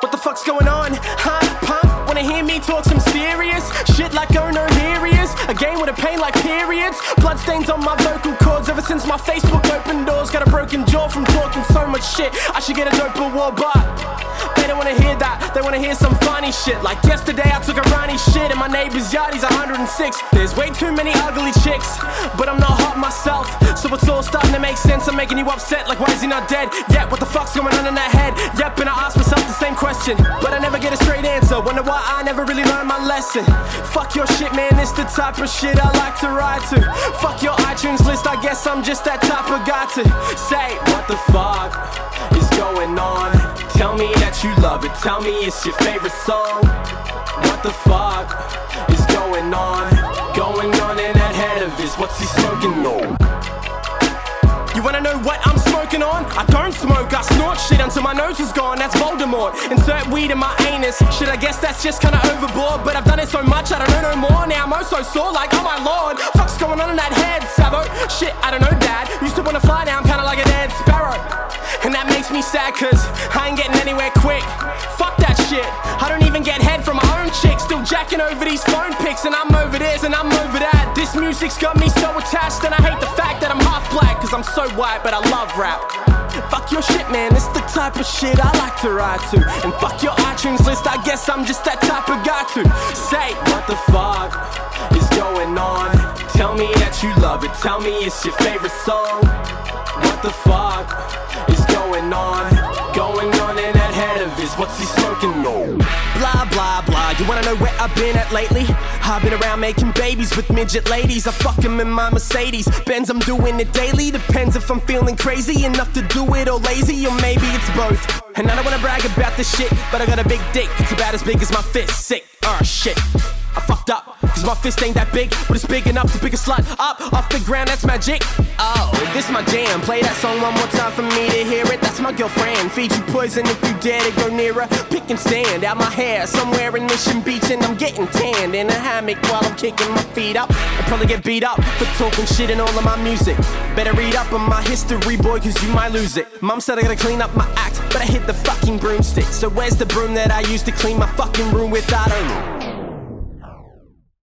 What the fuck's going on? Huh? Punk? Wanna hear me talk some serious shit like no here? A game with a pain like periods. Bloodstains on my vocal cords ever since my Facebook opened doors. Got a broken jaw from talking so much shit. I should get a dope award, but. They don't wanna hear that, they wanna hear some funny shit. Like yesterday, I took a runny shit in my neighbor's yard, he's 106. There's way too many ugly chicks, but I'm not hot myself. So it's all starting to make sense. I'm making you upset, like why is he not dead? Yeah, what the fuck's going on in that head? Yep, and I ask myself the same question, but I never get a straight answer. Wonder why I never really learned my lesson. Fuck your shit, man, it's the type of shit I like to ride to. Fuck your iTunes list, I guess I'm just that type of guy to say, what the fuck is going on? Tell me that you love it, tell me it's your favorite song. What the fuck is going on? Going on in that head of his, what's he smoking on? You wanna know what I'm smoking on? I don't smoke, I snort shit until my nose is gone. That's Voldemort. Insert weed in my anus. Shit, I guess that's just kinda overboard. But I've done it so much, I don't know no more. Now I'm oh so sore, like, oh my lord. Fuck's going on in that head, Savo? Shit, I don't know, dad. Used to wanna fly, now I'm kinda like a dead sparrow. And that makes me sad, cause I ain't getting anywhere quick. Fuck that shit. I don't even get head from my own chick. Still jacking over these phone pics, and I'm over this and I'm over that. This music's got me so attached, and I hate the fact that I'm half black, cause I'm so white, but I love rap. Fuck your shit, man, it's the type of shit I like to ride to. And fuck your iTunes list, I guess I'm just that type of guy to say, What the fuck is going on? Tell me that you love it, tell me it's your favorite song. What the fuck his, what's he smoking on? Blah blah blah, you wanna know where I've been at lately? I've been around making babies with midget ladies. I fuck them in my Mercedes. Benz, I'm doing it daily. Depends if I'm feeling crazy enough to do it or lazy, or maybe it's both. And I don't wanna brag about this shit, but I got a big dick. It's about as big as my fist. Sick, uh, shit. I fucked up, cause my fist ain't that big, but it's big enough to pick a slut up off the ground, that's magic. Oh, this my jam. Play that song one more time for me to hear it. That's my girlfriend. Feed you poison if you dare to go near her. Pick and stand out my hair somewhere in Mission Beach, and I'm getting tanned in a hammock while I'm kicking my feet up. I probably get beat up for talking shit in all of my music. Better read up on my history, boy, cause you might lose it. Mom said I gotta clean up my act, but I hit the fucking broomstick. So where's the broom that I used to clean my fucking room with? I don't know.